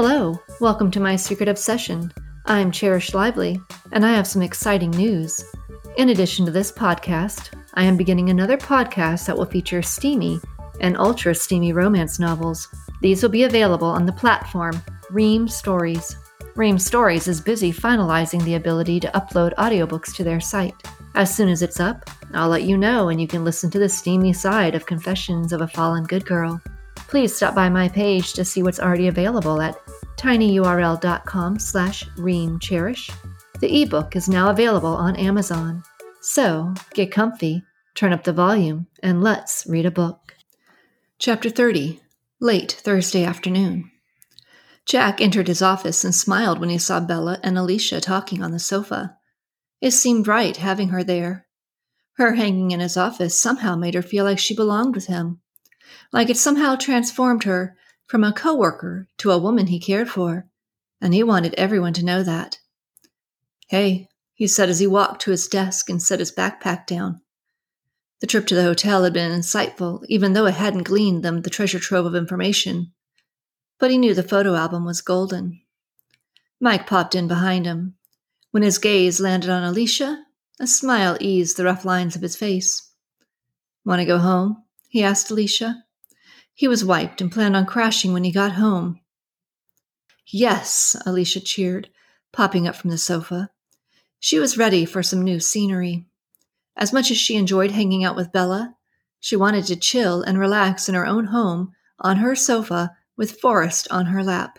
Hello, welcome to my secret obsession. I'm Cherish Lively, and I have some exciting news. In addition to this podcast, I am beginning another podcast that will feature steamy and ultra steamy romance novels. These will be available on the platform Ream Stories. Ream Stories is busy finalizing the ability to upload audiobooks to their site. As soon as it's up, I'll let you know and you can listen to the steamy side of Confessions of a Fallen Good Girl. Please stop by my page to see what's already available at tinyurl.com slash reamcherish. The ebook is now available on Amazon. So get comfy, turn up the volume, and let's read a book. Chapter 30 Late Thursday Afternoon. Jack entered his office and smiled when he saw Bella and Alicia talking on the sofa. It seemed right having her there. Her hanging in his office somehow made her feel like she belonged with him, like it somehow transformed her from a coworker to a woman he cared for, and he wanted everyone to know that. Hey, he said as he walked to his desk and set his backpack down. The trip to the hotel had been insightful, even though it hadn't gleaned them the treasure trove of information. But he knew the photo album was golden. Mike popped in behind him. When his gaze landed on Alicia, a smile eased the rough lines of his face. Want to go home? he asked Alicia. He was wiped and planned on crashing when he got home. Yes, Alicia cheered, popping up from the sofa. She was ready for some new scenery. As much as she enjoyed hanging out with Bella, she wanted to chill and relax in her own home on her sofa with Forrest on her lap.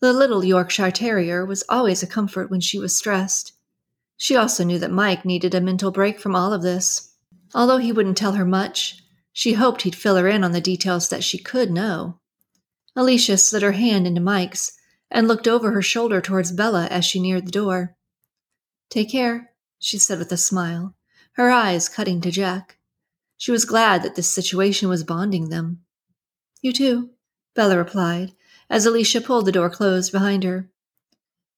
The little Yorkshire Terrier was always a comfort when she was stressed. She also knew that Mike needed a mental break from all of this. Although he wouldn't tell her much, she hoped he'd fill her in on the details that she could know. Alicia slid her hand into Mike's and looked over her shoulder towards Bella as she neared the door. Take care, she said with a smile, her eyes cutting to Jack. She was glad that this situation was bonding them. You too, Bella replied, as Alicia pulled the door closed behind her.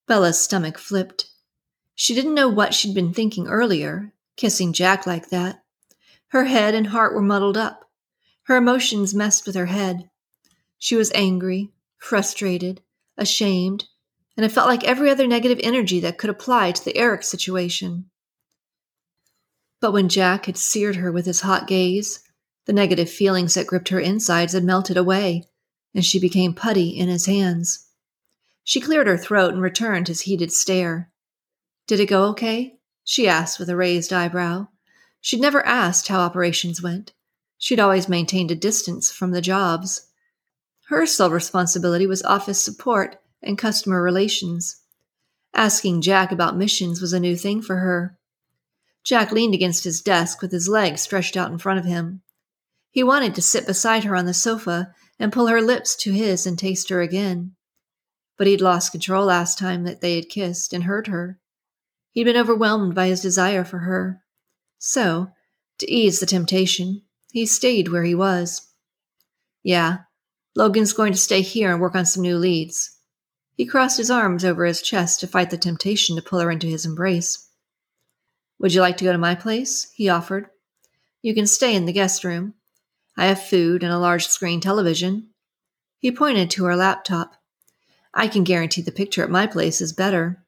Bella's stomach flipped. She didn't know what she'd been thinking earlier, kissing Jack like that. Her head and heart were muddled up. Her emotions messed with her head. She was angry, frustrated, ashamed, and it felt like every other negative energy that could apply to the Eric situation. But when Jack had seared her with his hot gaze, the negative feelings that gripped her insides had melted away, and she became putty in his hands. She cleared her throat and returned his heated stare. Did it go okay? she asked with a raised eyebrow. She'd never asked how operations went. She'd always maintained a distance from the jobs. Her sole responsibility was office support and customer relations. Asking Jack about missions was a new thing for her. Jack leaned against his desk with his legs stretched out in front of him. He wanted to sit beside her on the sofa and pull her lips to his and taste her again. But he'd lost control last time that they had kissed and hurt her. He'd been overwhelmed by his desire for her. So, to ease the temptation, he stayed where he was. Yeah, Logan's going to stay here and work on some new leads. He crossed his arms over his chest to fight the temptation to pull her into his embrace. Would you like to go to my place? he offered. You can stay in the guest room. I have food and a large screen television. He pointed to her laptop. I can guarantee the picture at my place is better.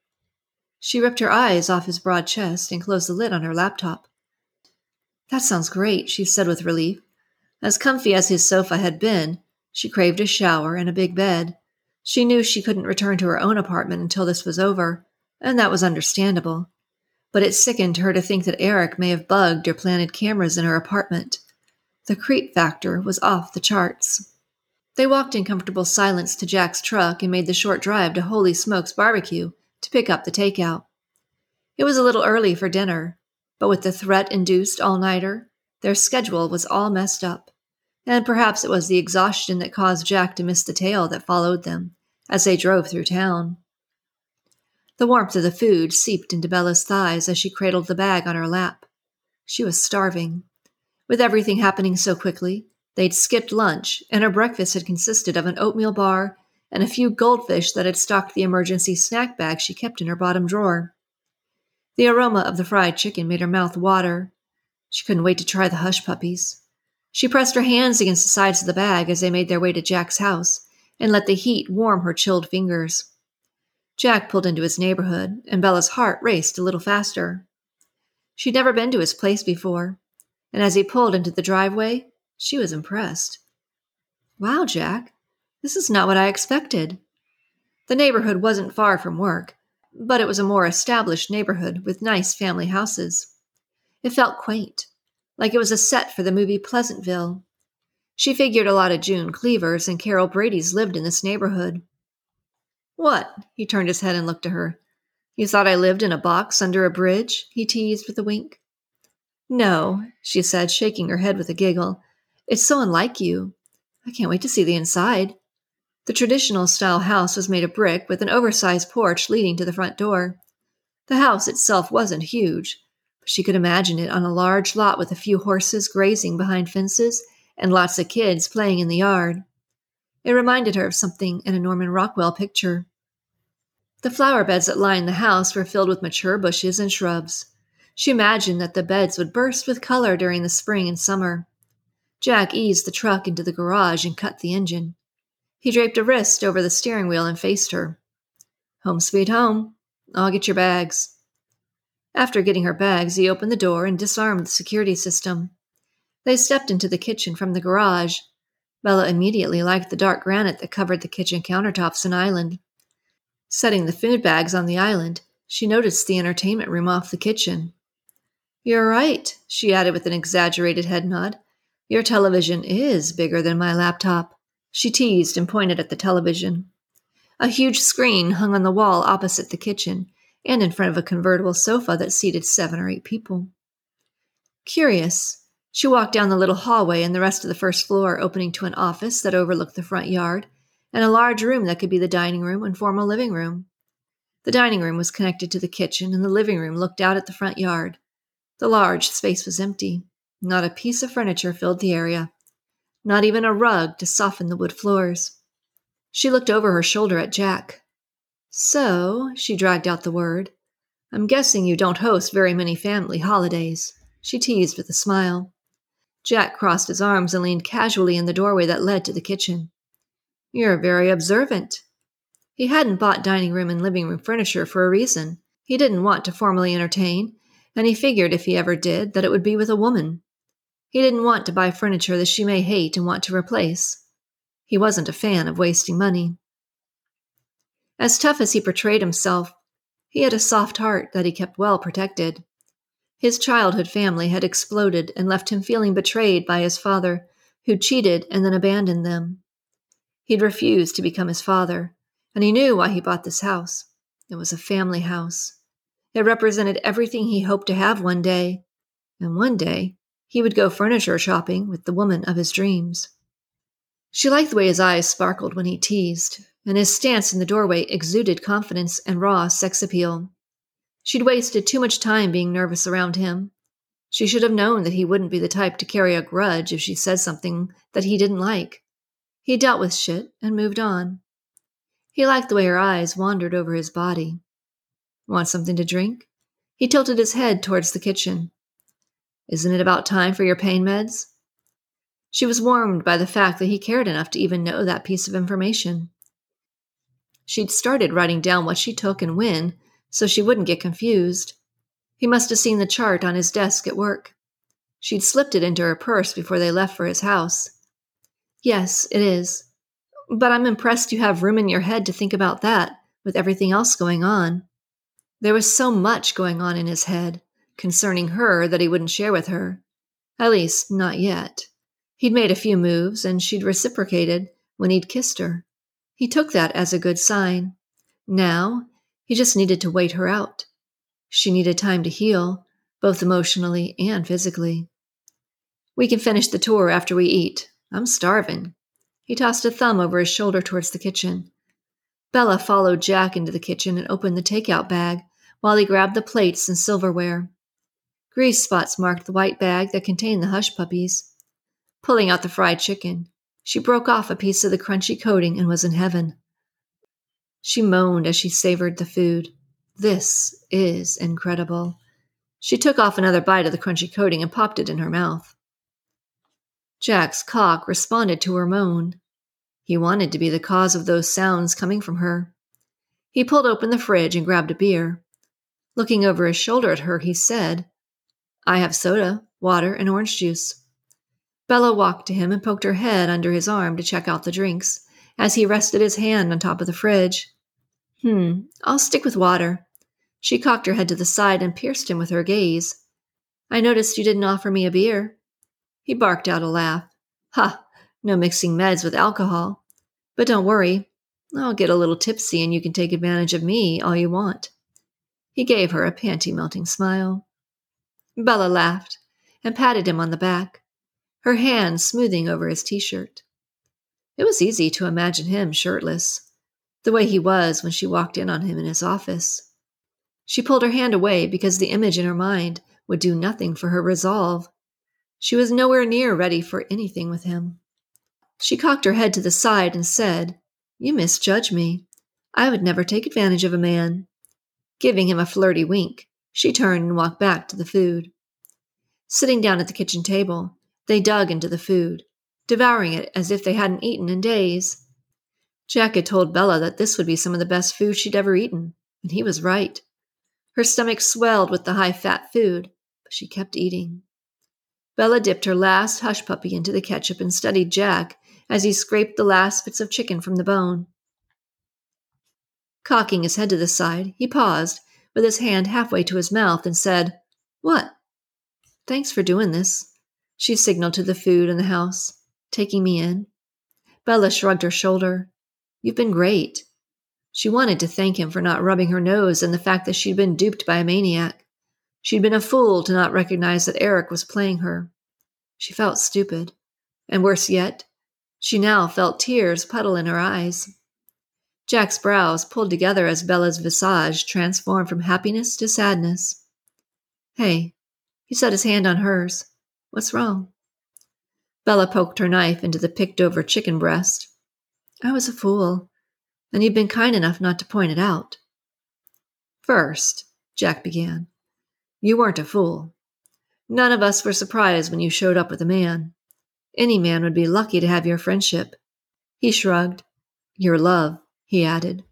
She ripped her eyes off his broad chest and closed the lid on her laptop. That sounds great, she said with relief. As comfy as his sofa had been, she craved a shower and a big bed. She knew she couldn't return to her own apartment until this was over, and that was understandable. But it sickened her to think that Eric may have bugged or planted cameras in her apartment. The creep factor was off the charts. They walked in comfortable silence to Jack's truck and made the short drive to Holy Smokes Barbecue to pick up the takeout. It was a little early for dinner, but with the threat induced all nighter, their schedule was all messed up. And perhaps it was the exhaustion that caused Jack to miss the tail that followed them as they drove through town. The warmth of the food seeped into Bella's thighs as she cradled the bag on her lap. She was starving. With everything happening so quickly, they'd skipped lunch, and her breakfast had consisted of an oatmeal bar and a few goldfish that had stocked the emergency snack bag she kept in her bottom drawer. The aroma of the fried chicken made her mouth water. She couldn't wait to try the hush puppies. She pressed her hands against the sides of the bag as they made their way to Jack's house and let the heat warm her chilled fingers. Jack pulled into his neighborhood, and Bella's heart raced a little faster. She'd never been to his place before, and as he pulled into the driveway, she was impressed. Wow, Jack, this is not what I expected. The neighborhood wasn't far from work, but it was a more established neighborhood with nice family houses. It felt quaint, like it was a set for the movie Pleasantville. She figured a lot of June Cleavers and Carol Brady's lived in this neighborhood. What? He turned his head and looked at her. You thought I lived in a box under a bridge? he teased with a wink. No, she said, shaking her head with a giggle. It's so unlike you. I can't wait to see the inside. The traditional style house was made of brick with an oversized porch leading to the front door. The house itself wasn't huge, but she could imagine it on a large lot with a few horses grazing behind fences and lots of kids playing in the yard. It reminded her of something in a Norman Rockwell picture. The flower beds that lined the house were filled with mature bushes and shrubs. She imagined that the beds would burst with color during the spring and summer. Jack eased the truck into the garage and cut the engine. He draped a wrist over the steering wheel and faced her. Home sweet home. I'll get your bags. After getting her bags, he opened the door and disarmed the security system. They stepped into the kitchen from the garage. Bella immediately liked the dark granite that covered the kitchen countertops and island. Setting the food bags on the island, she noticed the entertainment room off the kitchen. You're right, she added with an exaggerated head nod. Your television is bigger than my laptop. She teased and pointed at the television. A huge screen hung on the wall opposite the kitchen and in front of a convertible sofa that seated seven or eight people. Curious, she walked down the little hallway and the rest of the first floor, opening to an office that overlooked the front yard and a large room that could be the dining room and formal living room. The dining room was connected to the kitchen, and the living room looked out at the front yard. The large space was empty. Not a piece of furniture filled the area, not even a rug to soften the wood floors. She looked over her shoulder at Jack. So, she dragged out the word, I'm guessing you don't host very many family holidays. She teased with a smile. Jack crossed his arms and leaned casually in the doorway that led to the kitchen. You're very observant. He hadn't bought dining room and living room furniture for a reason. He didn't want to formally entertain, and he figured if he ever did, that it would be with a woman. He didn't want to buy furniture that she may hate and want to replace. He wasn't a fan of wasting money. As tough as he portrayed himself, he had a soft heart that he kept well protected. His childhood family had exploded and left him feeling betrayed by his father, who cheated and then abandoned them. He'd refused to become his father, and he knew why he bought this house. It was a family house. It represented everything he hoped to have one day, and one day he would go furniture shopping with the woman of his dreams. She liked the way his eyes sparkled when he teased, and his stance in the doorway exuded confidence and raw sex appeal. She'd wasted too much time being nervous around him. She should have known that he wouldn't be the type to carry a grudge if she said something that he didn't like. He dealt with shit and moved on. He liked the way her eyes wandered over his body. Want something to drink? He tilted his head towards the kitchen. Isn't it about time for your pain meds? She was warmed by the fact that he cared enough to even know that piece of information. She'd started writing down what she took and when so she wouldn't get confused. He must have seen the chart on his desk at work. She'd slipped it into her purse before they left for his house. Yes, it is. But I'm impressed you have room in your head to think about that, with everything else going on. There was so much going on in his head concerning her that he wouldn't share with her. At least, not yet. He'd made a few moves, and she'd reciprocated when he'd kissed her. He took that as a good sign. Now, he just needed to wait her out. She needed time to heal, both emotionally and physically. We can finish the tour after we eat. I'm starving. He tossed a thumb over his shoulder towards the kitchen. Bella followed Jack into the kitchen and opened the takeout bag while he grabbed the plates and silverware. Grease spots marked the white bag that contained the hush puppies. Pulling out the fried chicken, she broke off a piece of the crunchy coating and was in heaven. She moaned as she savored the food. This is incredible. She took off another bite of the crunchy coating and popped it in her mouth. Jack's cock responded to her moan. He wanted to be the cause of those sounds coming from her. He pulled open the fridge and grabbed a beer. Looking over his shoulder at her, he said, I have soda, water, and orange juice. Bella walked to him and poked her head under his arm to check out the drinks as he rested his hand on top of the fridge. Hmm, I'll stick with water. She cocked her head to the side and pierced him with her gaze. I noticed you didn't offer me a beer. He barked out a laugh. Ha, no mixing meds with alcohol. But don't worry, I'll get a little tipsy and you can take advantage of me all you want. He gave her a panty melting smile. Bella laughed and patted him on the back, her hand smoothing over his t shirt. It was easy to imagine him shirtless, the way he was when she walked in on him in his office. She pulled her hand away because the image in her mind would do nothing for her resolve. She was nowhere near ready for anything with him. She cocked her head to the side and said, You misjudge me. I would never take advantage of a man. Giving him a flirty wink, she turned and walked back to the food. Sitting down at the kitchen table, they dug into the food, devouring it as if they hadn't eaten in days. Jack had told Bella that this would be some of the best food she'd ever eaten, and he was right. Her stomach swelled with the high fat food, but she kept eating. Bella dipped her last hush puppy into the ketchup and studied Jack as he scraped the last bits of chicken from the bone. Cocking his head to the side, he paused, with his hand halfway to his mouth, and said, What? Thanks for doing this. She signaled to the food in the house, taking me in. Bella shrugged her shoulder. You've been great. She wanted to thank him for not rubbing her nose and the fact that she'd been duped by a maniac. She'd been a fool to not recognize that Eric was playing her. She felt stupid. And worse yet, she now felt tears puddle in her eyes. Jack's brows pulled together as Bella's visage transformed from happiness to sadness. Hey, he set his hand on hers. What's wrong? Bella poked her knife into the picked over chicken breast. I was a fool, and you've been kind enough not to point it out. First, Jack began, you weren't a fool. None of us were surprised when you showed up with a man. Any man would be lucky to have your friendship. He shrugged. Your love, he added.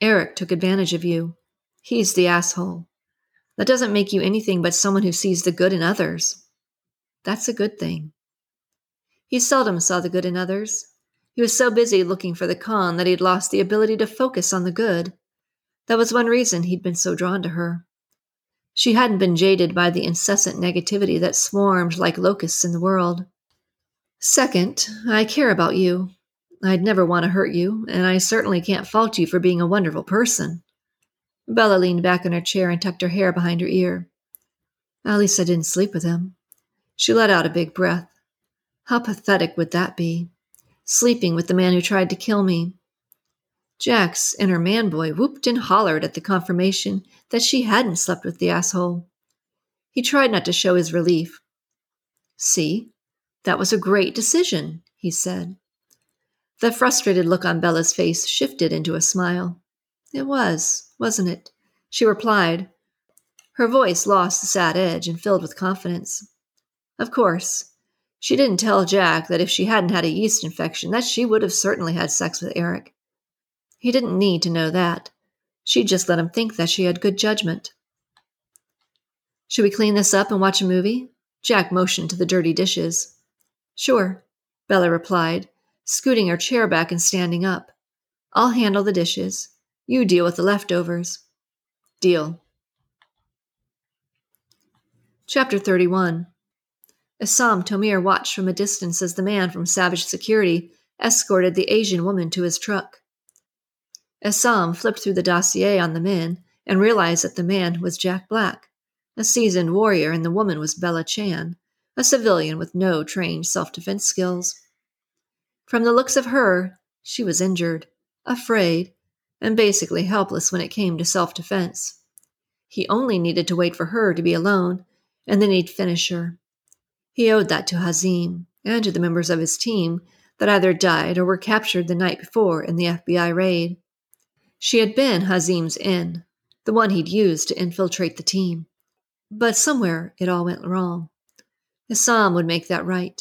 Eric took advantage of you. He's the asshole. That doesn't make you anything but someone who sees the good in others. That's a good thing. He seldom saw the good in others. He was so busy looking for the con that he'd lost the ability to focus on the good. That was one reason he'd been so drawn to her. She hadn't been jaded by the incessant negativity that swarmed like locusts in the world. Second, I care about you. I'd never want to hurt you, and I certainly can't fault you for being a wonderful person. Bella leaned back in her chair and tucked her hair behind her ear. At least I didn't sleep with him. She let out a big breath. How pathetic would that be? Sleeping with the man who tried to kill me. Jack's inner man boy whooped and hollered at the confirmation that she hadn't slept with the asshole. He tried not to show his relief. See, that was a great decision, he said. The frustrated look on Bella's face shifted into a smile. It was, wasn't it? She replied. Her voice lost the sad edge and filled with confidence. Of course. She didn't tell Jack that if she hadn't had a yeast infection, that she would have certainly had sex with Eric. He didn't need to know that. She'd just let him think that she had good judgment. Should we clean this up and watch a movie? Jack motioned to the dirty dishes. Sure, Bella replied, scooting her chair back and standing up. I'll handle the dishes. You deal with the leftovers. Deal. Chapter 31 Assam Tomir watched from a distance as the man from Savage Security escorted the Asian woman to his truck. Assam flipped through the dossier on the men and realized that the man was Jack Black, a seasoned warrior, and the woman was Bella Chan, a civilian with no trained self defense skills. From the looks of her, she was injured, afraid, and basically helpless when it came to self defense. He only needed to wait for her to be alone, and then he'd finish her. He owed that to Hazim and to the members of his team that either died or were captured the night before in the FBI raid. She had been Hazim's in, the one he'd used to infiltrate the team. But somewhere it all went wrong. Assam would make that right.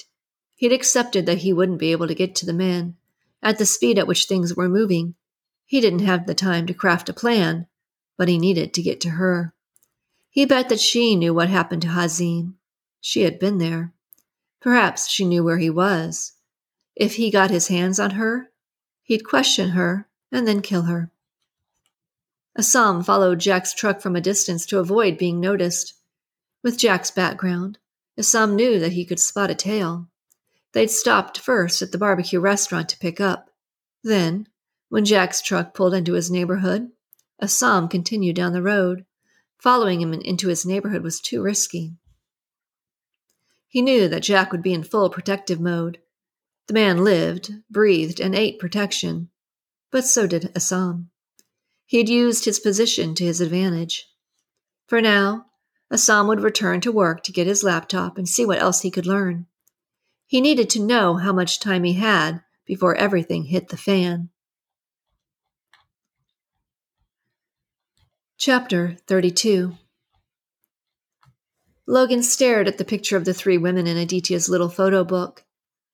He'd accepted that he wouldn't be able to get to the man At the speed at which things were moving, he didn't have the time to craft a plan, but he needed to get to her. He bet that she knew what happened to Hazim. She had been there. Perhaps she knew where he was. If he got his hands on her, he'd question her and then kill her. Assam followed Jack's truck from a distance to avoid being noticed. With Jack's background, Assam knew that he could spot a tail. They'd stopped first at the barbecue restaurant to pick up. Then, when Jack's truck pulled into his neighborhood, Assam continued down the road. Following him into his neighborhood was too risky. He knew that Jack would be in full protective mode. The man lived, breathed, and ate protection, but so did Assam. He had used his position to his advantage. For now, Assam would return to work to get his laptop and see what else he could learn. He needed to know how much time he had before everything hit the fan. Chapter 32 Logan stared at the picture of the three women in Aditya's little photo book.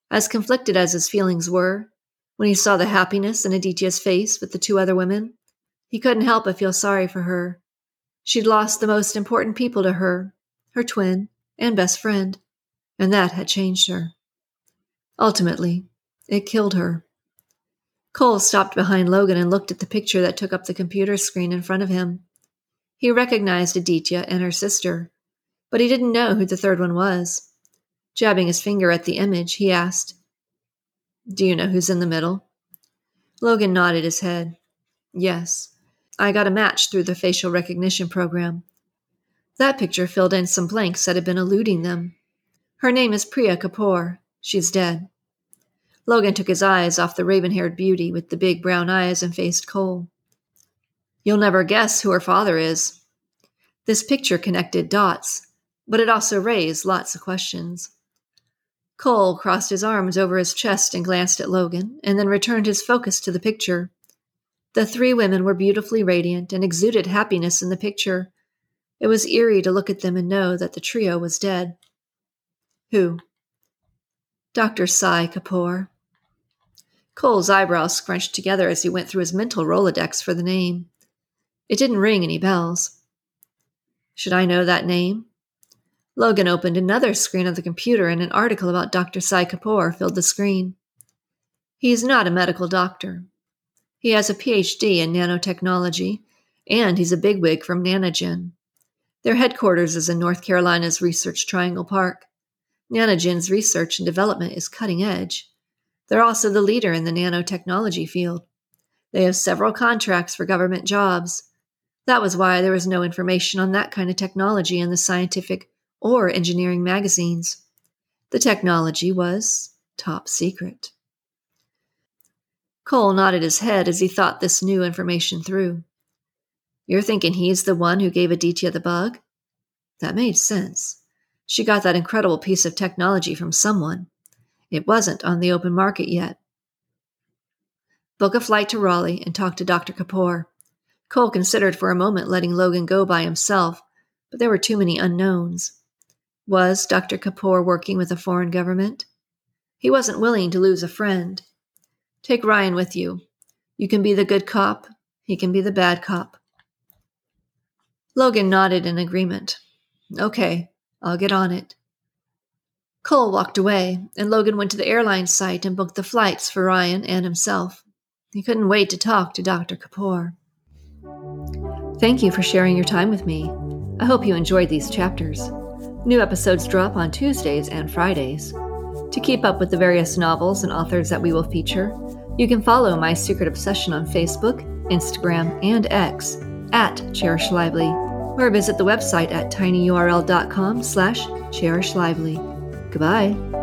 As conflicted as his feelings were, when he saw the happiness in Aditya's face with the two other women, he couldn't help but feel sorry for her. She'd lost the most important people to her, her twin and best friend, and that had changed her. Ultimately, it killed her. Cole stopped behind Logan and looked at the picture that took up the computer screen in front of him. He recognized Aditya and her sister, but he didn't know who the third one was. Jabbing his finger at the image, he asked, Do you know who's in the middle? Logan nodded his head. Yes. I got a match through the facial recognition program. That picture filled in some blanks that had been eluding them. Her name is Priya Kapoor. She's dead. Logan took his eyes off the raven haired beauty with the big brown eyes and faced Cole. You'll never guess who her father is. This picture connected dots, but it also raised lots of questions. Cole crossed his arms over his chest and glanced at Logan, and then returned his focus to the picture. The three women were beautifully radiant and exuded happiness in the picture. It was eerie to look at them and know that the trio was dead. Who? Dr. Sai Kapoor. Cole's eyebrows scrunched together as he went through his mental Rolodex for the name. It didn't ring any bells. Should I know that name? Logan opened another screen of the computer and an article about Dr. Sai Kapoor filled the screen. He's not a medical doctor. He has a PhD in nanotechnology, and he's a bigwig from Nanogen. Their headquarters is in North Carolina's Research Triangle Park. Nanogen's research and development is cutting edge. They're also the leader in the nanotechnology field. They have several contracts for government jobs. That was why there was no information on that kind of technology in the scientific or engineering magazines. The technology was top secret. Cole nodded his head as he thought this new information through. You're thinking he's the one who gave Aditya the bug? That made sense. She got that incredible piece of technology from someone. It wasn't on the open market yet. Book a flight to Raleigh and talk to Dr. Kapoor. Cole considered for a moment letting Logan go by himself, but there were too many unknowns. Was Dr. Kapoor working with a foreign government? He wasn't willing to lose a friend. Take Ryan with you. You can be the good cop, he can be the bad cop. Logan nodded in agreement. Okay, I'll get on it. Cole walked away, and Logan went to the airline site and booked the flights for Ryan and himself. He couldn't wait to talk to Dr. Kapoor. Thank you for sharing your time with me. I hope you enjoyed these chapters. New episodes drop on Tuesdays and Fridays. To keep up with the various novels and authors that we will feature, you can follow My Secret Obsession on Facebook, Instagram, and X at Cherish Lively, or visit the website at tinyurl.com slash cherishlively. Goodbye.